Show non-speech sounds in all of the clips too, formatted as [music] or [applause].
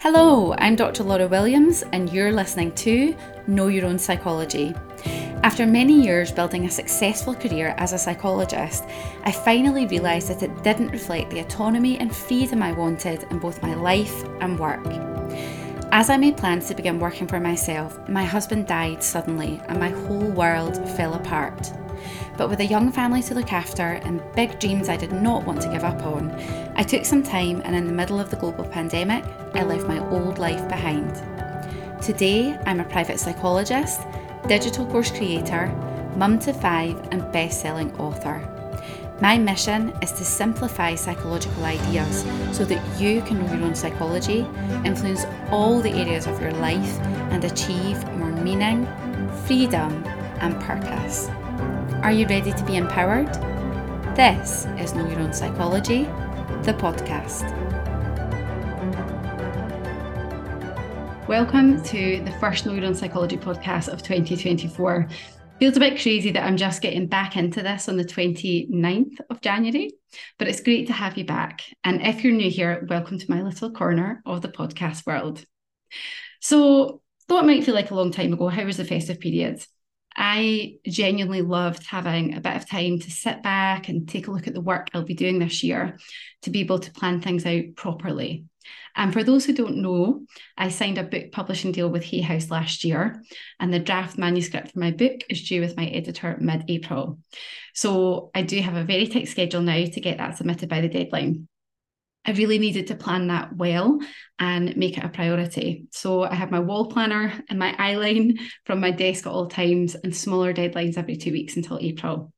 Hello, I'm Dr. Laura Williams, and you're listening to Know Your Own Psychology. After many years building a successful career as a psychologist, I finally realised that it didn't reflect the autonomy and freedom I wanted in both my life and work. As I made plans to begin working for myself, my husband died suddenly and my whole world fell apart. But with a young family to look after and big dreams I did not want to give up on, I took some time and in the middle of the global pandemic, I left my old life behind. Today, I'm a private psychologist, digital course creator, mum to five, and best selling author. My mission is to simplify psychological ideas so that you can know your own psychology, influence all the areas of your life, and achieve more meaning, freedom, and purpose. Are you ready to be empowered? This is Know Your Own Psychology, the podcast. Welcome to the first Know Your Own Psychology podcast of 2024. Feels a bit crazy that I'm just getting back into this on the 29th of January, but it's great to have you back. And if you're new here, welcome to my little corner of the podcast world. So, though it might feel like a long time ago, how was the festive period? I genuinely loved having a bit of time to sit back and take a look at the work I'll be doing this year to be able to plan things out properly. And for those who don't know, I signed a book publishing deal with Hay House last year, and the draft manuscript for my book is due with my editor mid April. So I do have a very tight schedule now to get that submitted by the deadline. I really needed to plan that well and make it a priority. So I have my wall planner and my eyeline from my desk at all times and smaller deadlines every two weeks until April.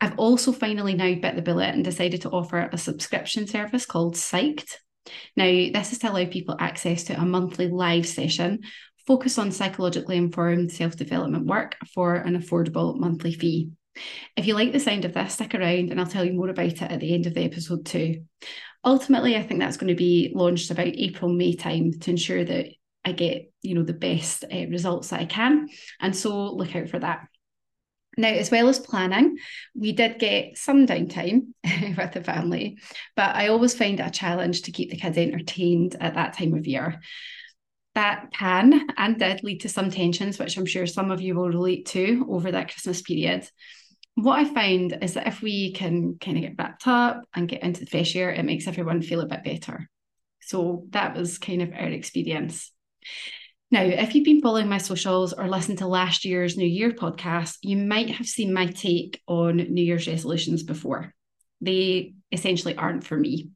I've also finally now bit the bullet and decided to offer a subscription service called Psyched. Now, this is to allow people access to a monthly live session focused on psychologically informed self development work for an affordable monthly fee. If you like the sound of this, stick around and I'll tell you more about it at the end of the episode too ultimately, I think that's going to be launched about April, May time to ensure that I get, you know, the best uh, results that I can. And so look out for that. Now, as well as planning, we did get some downtime [laughs] with the family, but I always find it a challenge to keep the kids entertained at that time of year. That can and did lead to some tensions, which I'm sure some of you will relate to over that Christmas period what I find is that if we can kind of get wrapped up and get into the fresh air, it makes everyone feel a bit better. So that was kind of our experience. Now, if you've been following my socials or listened to last year's New Year podcast, you might have seen my take on New Year's resolutions before. They essentially aren't for me.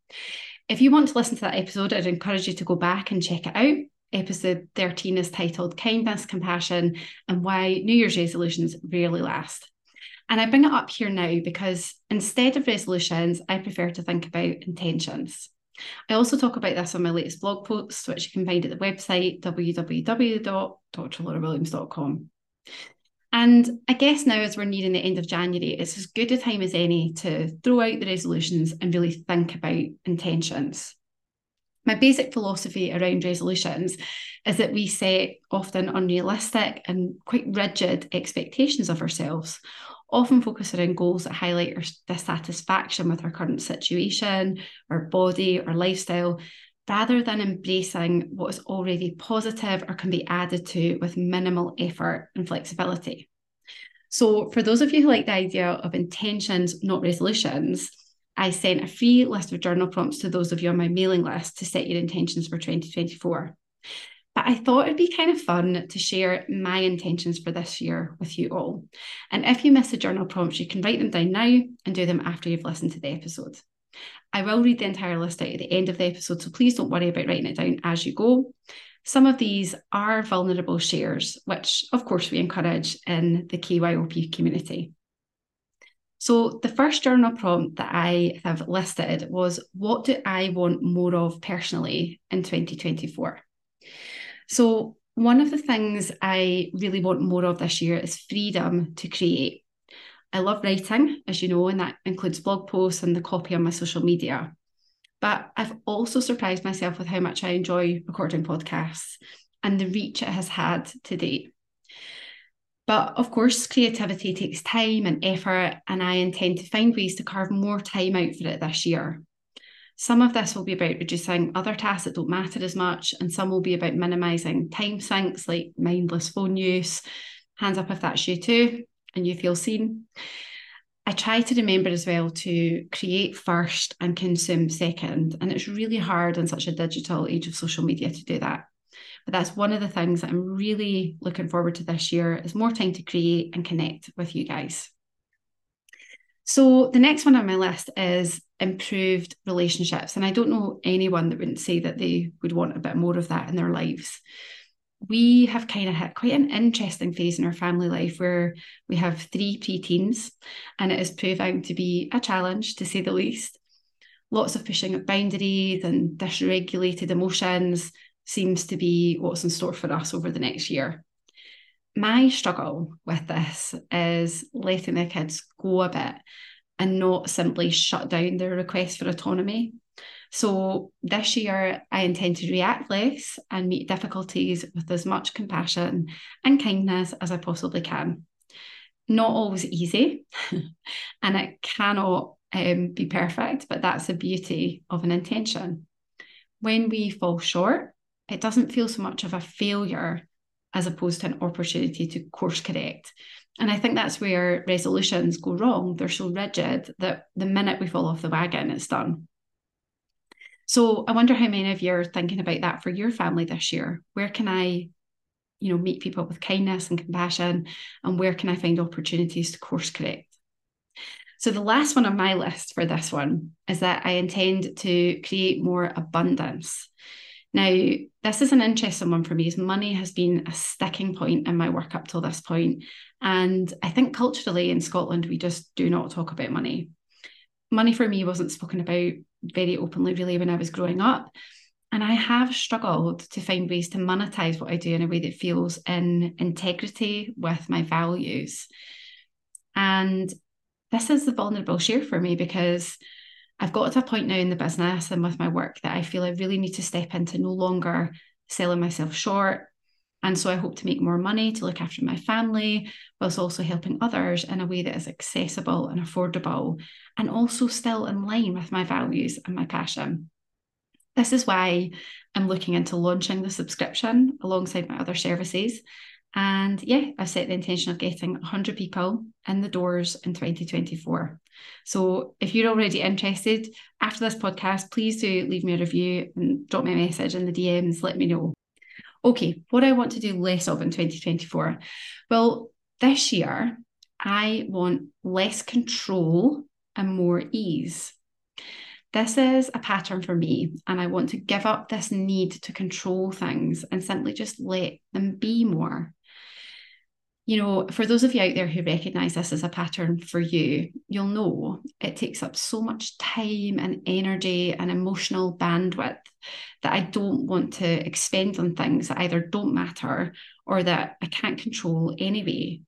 If you want to listen to that episode, I'd encourage you to go back and check it out. Episode 13 is titled Kindness, Compassion, and Why New Year's Resolutions Rarely Last. And I bring it up here now because instead of resolutions, I prefer to think about intentions. I also talk about this on my latest blog posts, which you can find at the website www.drlaurawilliams.com. And I guess now, as we're nearing the end of January, it's as good a time as any to throw out the resolutions and really think about intentions. My basic philosophy around resolutions is that we set often unrealistic and quite rigid expectations of ourselves, often focus around goals that highlight our dissatisfaction with our current situation, our body, our lifestyle, rather than embracing what is already positive or can be added to with minimal effort and flexibility. So, for those of you who like the idea of intentions, not resolutions, I sent a free list of journal prompts to those of you on my mailing list to set your intentions for 2024. But I thought it'd be kind of fun to share my intentions for this year with you all. And if you miss the journal prompts, you can write them down now and do them after you've listened to the episode. I will read the entire list out at the end of the episode, so please don't worry about writing it down as you go. Some of these are vulnerable shares, which of course we encourage in the KYOP community. So, the first journal prompt that I have listed was What do I want more of personally in 2024? So, one of the things I really want more of this year is freedom to create. I love writing, as you know, and that includes blog posts and the copy on my social media. But I've also surprised myself with how much I enjoy recording podcasts and the reach it has had to date. But of course, creativity takes time and effort, and I intend to find ways to carve more time out for it this year. Some of this will be about reducing other tasks that don't matter as much, and some will be about minimizing time sinks like mindless phone use. Hands up if that's you too, and you feel seen. I try to remember as well to create first and consume second. And it's really hard in such a digital age of social media to do that. But that's one of the things that I'm really looking forward to this year is more time to create and connect with you guys. So the next one on my list is improved relationships. And I don't know anyone that wouldn't say that they would want a bit more of that in their lives. We have kind of hit quite an interesting phase in our family life where we have three preteens, and it is proving to be a challenge to say the least. Lots of pushing of boundaries and dysregulated emotions, seems to be what's in store for us over the next year. My struggle with this is letting the kids go a bit and not simply shut down their request for autonomy. So this year, I intend to react less and meet difficulties with as much compassion and kindness as I possibly can. Not always easy, [laughs] and it cannot um, be perfect, but that's the beauty of an intention. When we fall short, it doesn't feel so much of a failure as opposed to an opportunity to course correct. And I think that's where resolutions go wrong. They're so rigid that the minute we fall off the wagon, it's done. So I wonder how many of you are thinking about that for your family this year. Where can I, you know, meet people with kindness and compassion? And where can I find opportunities to course correct? So the last one on my list for this one is that I intend to create more abundance. Now, this is an interesting one for me, as money has been a sticking point in my work up till this point. And I think culturally in Scotland, we just do not talk about money. Money for me wasn't spoken about very openly, really, when I was growing up. And I have struggled to find ways to monetize what I do in a way that feels in integrity with my values. And this is the vulnerable share for me because I've got to a point now in the business and with my work that I feel I really need to step into no longer selling myself short. And so I hope to make more money to look after my family, whilst also helping others in a way that is accessible and affordable, and also still in line with my values and my passion. This is why I'm looking into launching the subscription alongside my other services and yeah, I've set the intention of getting 100 people in the doors in 2024. So if you're already interested after this podcast, please do leave me a review and drop me a message in the DMs, let me know. Okay, what I want to do less of in 2024. Well, this year, I want less control and more ease. This is a pattern for me, and I want to give up this need to control things and simply just let them be more you know, for those of you out there who recognize this as a pattern for you, you'll know it takes up so much time and energy and emotional bandwidth that I don't want to expend on things that either don't matter or that I can't control anyway.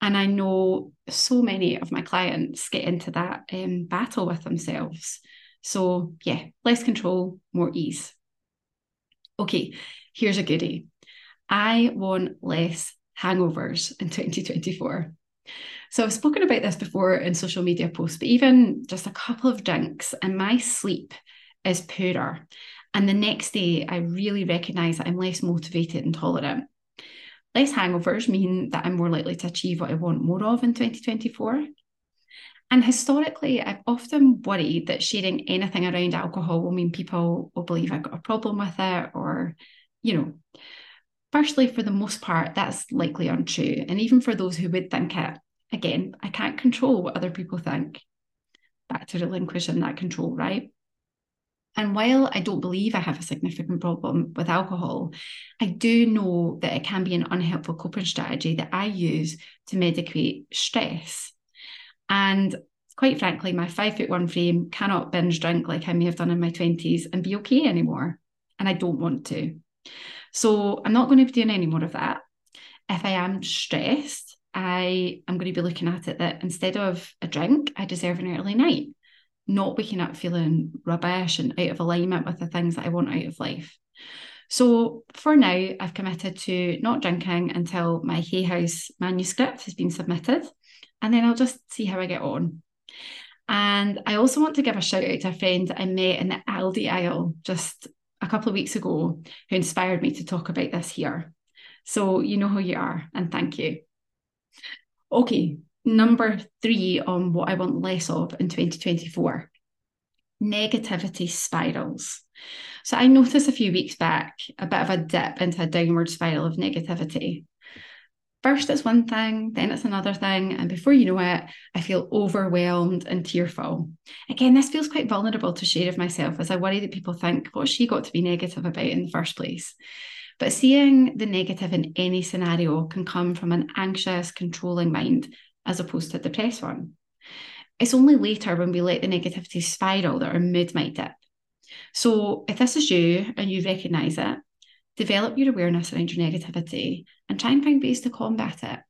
And I know so many of my clients get into that um, battle with themselves. So, yeah, less control, more ease. Okay, here's a goodie I want less hangovers in 2024. So I've spoken about this before in social media posts, but even just a couple of drinks and my sleep is poorer. And the next day, I really recognize that I'm less motivated and tolerant. Less hangovers mean that I'm more likely to achieve what I want more of in 2024. And historically, I've often worried that sharing anything around alcohol will mean people will believe I've got a problem with it or, you know, Firstly, for the most part, that's likely untrue. And even for those who would think it, again, I can't control what other people think. Back to relinquishing that control, right? And while I don't believe I have a significant problem with alcohol, I do know that it can be an unhelpful coping strategy that I use to medicate stress. And quite frankly, my five foot one frame cannot binge drink like I may have done in my 20s and be okay anymore. And I don't want to. So I'm not going to be doing any more of that. If I am stressed, I am going to be looking at it that instead of a drink, I deserve an early night, not waking up feeling rubbish and out of alignment with the things that I want out of life. So for now, I've committed to not drinking until my Hay House manuscript has been submitted, and then I'll just see how I get on. And I also want to give a shout out to a friend I met in the Aldi aisle just a couple of weeks ago who inspired me to talk about this here. So you know who you are, and thank you. Okay, number three on what I want less of in 2024 negativity spirals. So I noticed a few weeks back a bit of a dip into a downward spiral of negativity. First, it's one thing, then it's another thing. And before you know it, I feel overwhelmed and tearful. Again, this feels quite vulnerable to share of myself as I worry that people think, what she got to be negative about in the first place? But seeing the negative in any scenario can come from an anxious, controlling mind as opposed to a depressed one. It's only later when we let the negativity spiral that our mood might dip. So, if this is you and you recognize it, develop your awareness around your negativity and try and find ways to combat it.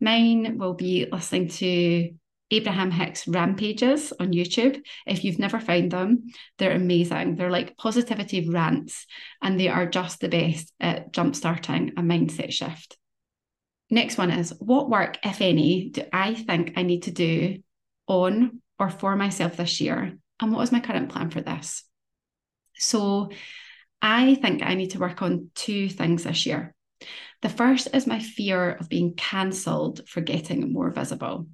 Mine will be listening to Abraham Hicks rampages on YouTube. If you've never found them, they're amazing. They're like positivity rants, and they are just the best at jumpstarting a mindset shift. Next one is what work, if any, do I think I need to do on or for myself this year? And what is my current plan for this? So, I think I need to work on two things this year. The first is my fear of being cancelled for getting more visible.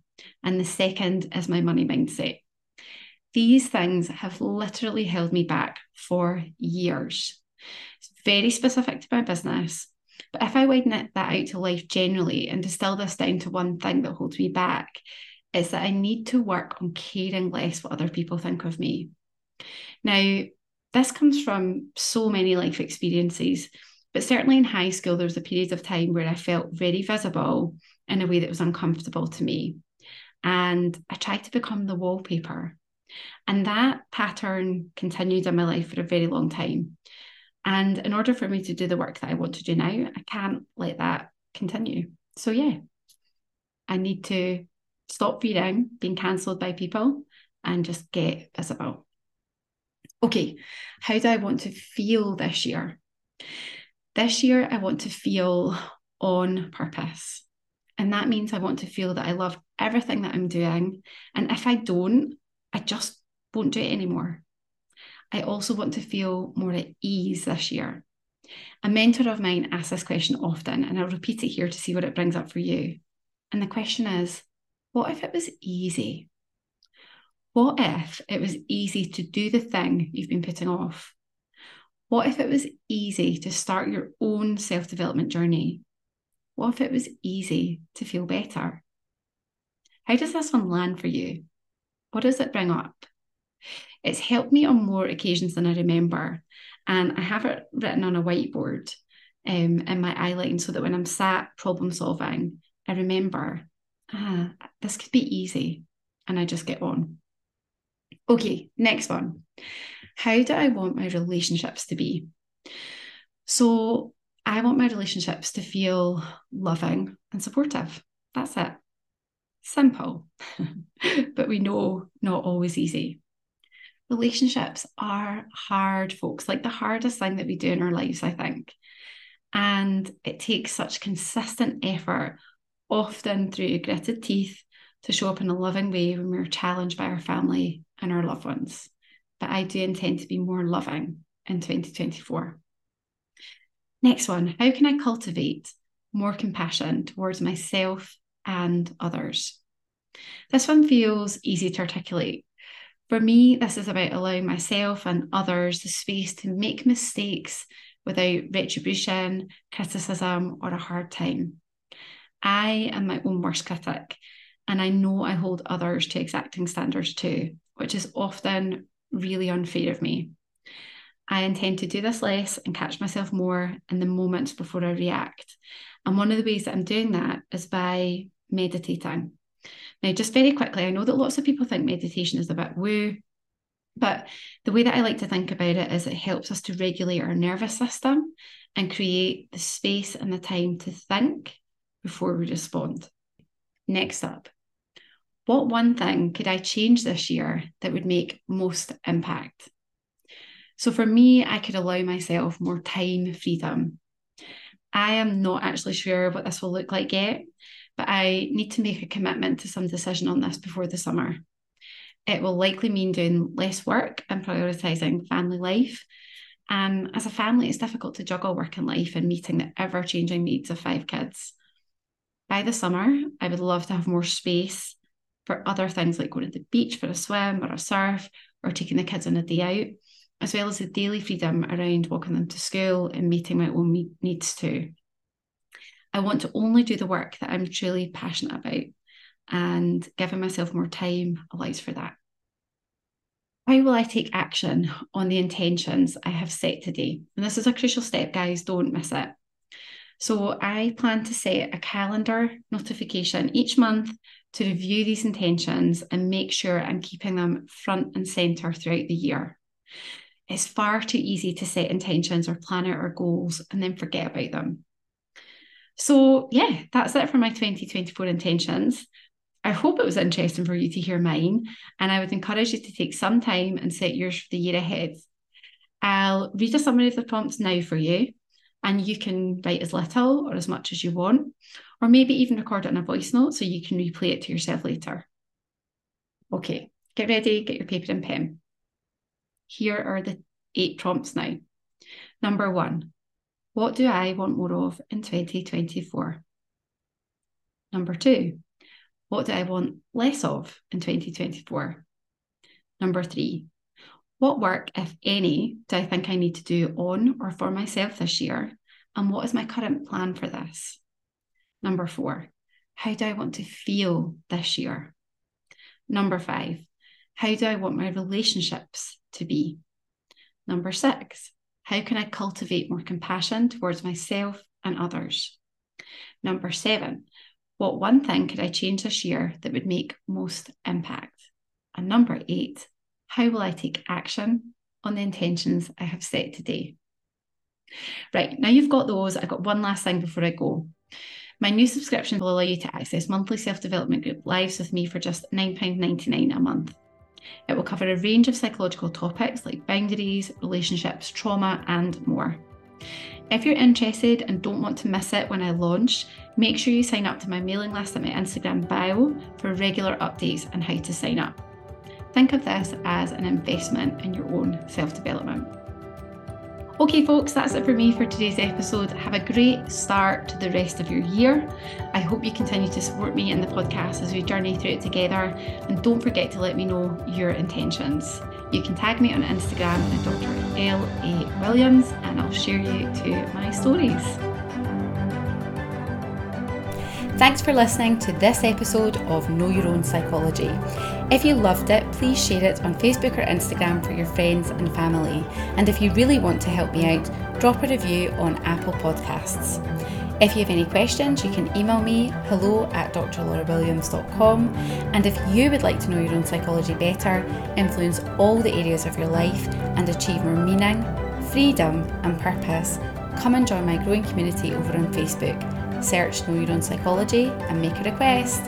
And the second is my money mindset. These things have literally held me back for years. It's very specific to my business. But if I widen it, that out to life generally and distill this down to one thing that holds me back, is that I need to work on caring less what other people think of me. Now, this comes from so many life experiences, but certainly in high school, there was a period of time where I felt very visible in a way that was uncomfortable to me. And I tried to become the wallpaper. And that pattern continued in my life for a very long time. And in order for me to do the work that I want to do now, I can't let that continue. So, yeah, I need to stop fearing being cancelled by people and just get visible okay, how do I want to feel this year? This year, I want to feel on purpose. And that means I want to feel that I love everything that I'm doing. And if I don't, I just won't do it anymore. I also want to feel more at ease this year. A mentor of mine asks this question often, and I'll repeat it here to see what it brings up for you. And the question is what if it was easy? What if it was easy to do the thing you've been putting off? What if it was easy to start your own self development journey? What if it was easy to feel better? How does this one land for you? What does it bring up? It's helped me on more occasions than I remember. And I have it written on a whiteboard um, in my eyeline so that when I'm sat problem solving, I remember, ah, this could be easy. And I just get on. Okay, next one. How do I want my relationships to be? So, I want my relationships to feel loving and supportive. That's it. Simple, [laughs] but we know not always easy. Relationships are hard, folks, like the hardest thing that we do in our lives, I think. And it takes such consistent effort, often through gritted teeth, to show up in a loving way when we're challenged by our family and our loved ones. But I do intend to be more loving in 2024. Next one How can I cultivate more compassion towards myself and others? This one feels easy to articulate. For me, this is about allowing myself and others the space to make mistakes without retribution, criticism, or a hard time. I am my own worst critic, and I know I hold others to exacting standards too, which is often really unfair of me. I intend to do this less and catch myself more in the moments before I react. And one of the ways that I'm doing that is by meditating. Now, just very quickly, I know that lots of people think meditation is a bit woo, but the way that I like to think about it is it helps us to regulate our nervous system and create the space and the time to think before we respond. Next up, what one thing could I change this year that would make most impact? So for me, I could allow myself more time freedom. I am not actually sure what this will look like yet, but I need to make a commitment to some decision on this before the summer. it will likely mean doing less work and prioritizing family life. And as a family, it's difficult to juggle work and life and meeting the ever changing needs of five kids. By the summer, I would love to have more space for other things like going to the beach for a swim or a surf or taking the kids on a day out, as well as the daily freedom around walking them to school and meeting my own needs too. I want to only do the work that I'm truly passionate about, and giving myself more time allows for that. How will I take action on the intentions I have set today? And this is a crucial step, guys, don't miss it. So, I plan to set a calendar notification each month to review these intentions and make sure I'm keeping them front and centre throughout the year. It's far too easy to set intentions or plan out our goals and then forget about them. So, yeah, that's it for my 2024 intentions. I hope it was interesting for you to hear mine, and I would encourage you to take some time and set yours for the year ahead. I'll read a summary of the prompts now for you, and you can write as little or as much as you want, or maybe even record it in a voice note so you can replay it to yourself later. Okay, get ready, get your paper and pen. Here are the eight prompts now. Number one, what do I want more of in 2024? Number two, what do I want less of in 2024? Number three, what work, if any, do I think I need to do on or for myself this year? And what is my current plan for this? Number four, how do I want to feel this year? Number five, how do I want my relationships to be? Number six, how can I cultivate more compassion towards myself and others? Number seven, what one thing could I change this year that would make most impact? And number eight, how will I take action on the intentions I have set today? Right, now you've got those. I've got one last thing before I go. My new subscription will allow you to access monthly self development group lives with me for just £9.99 a month. It will cover a range of psychological topics like boundaries, relationships, trauma, and more. If you're interested and don't want to miss it when I launch, make sure you sign up to my mailing list at my Instagram bio for regular updates on how to sign up. Think of this as an investment in your own self development. Okay, folks, that's it for me for today's episode. Have a great start to the rest of your year. I hope you continue to support me in the podcast as we journey through it together. And don't forget to let me know your intentions. You can tag me on Instagram at Dr. L. A. Williams and I'll share you to my stories. Thanks for listening to this episode of Know Your Own Psychology. If you loved it, please share it on Facebook or Instagram for your friends and family. And if you really want to help me out, drop a review on Apple Podcasts. If you have any questions, you can email me hello at drlaurawilliams.com. And if you would like to know your own psychology better, influence all the areas of your life, and achieve more meaning, freedom, and purpose, come and join my growing community over on Facebook search Know Your Own Psychology and make a request.